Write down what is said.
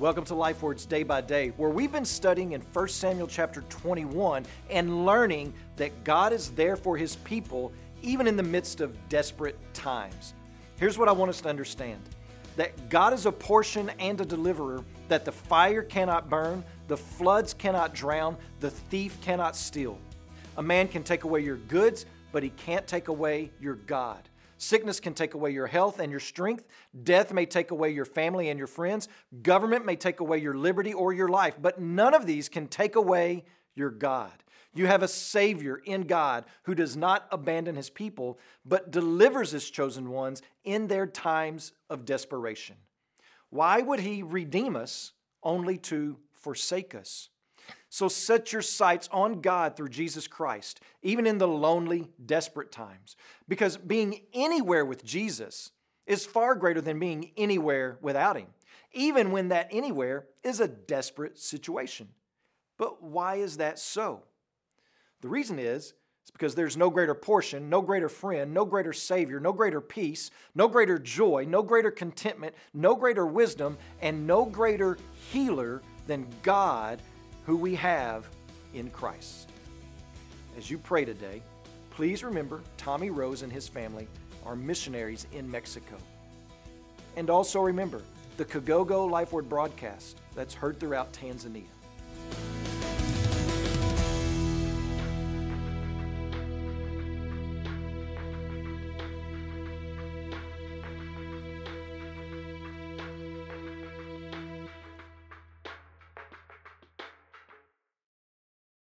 Welcome to Life Words Day by Day, where we've been studying in 1 Samuel chapter 21 and learning that God is there for his people even in the midst of desperate times. Here's what I want us to understand that God is a portion and a deliverer, that the fire cannot burn, the floods cannot drown, the thief cannot steal. A man can take away your goods, but he can't take away your God. Sickness can take away your health and your strength. Death may take away your family and your friends. Government may take away your liberty or your life, but none of these can take away your God. You have a Savior in God who does not abandon his people, but delivers his chosen ones in their times of desperation. Why would he redeem us only to forsake us? So set your sights on God through Jesus Christ, even in the lonely, desperate times. Because being anywhere with Jesus is far greater than being anywhere without Him, even when that anywhere is a desperate situation. But why is that so? The reason is, it's because there's no greater portion, no greater friend, no greater Savior, no greater peace, no greater joy, no greater contentment, no greater wisdom, and no greater healer than God who we have in Christ. As you pray today, please remember Tommy Rose and his family are missionaries in Mexico. And also remember the Kagogo Life Word broadcast that's heard throughout Tanzania.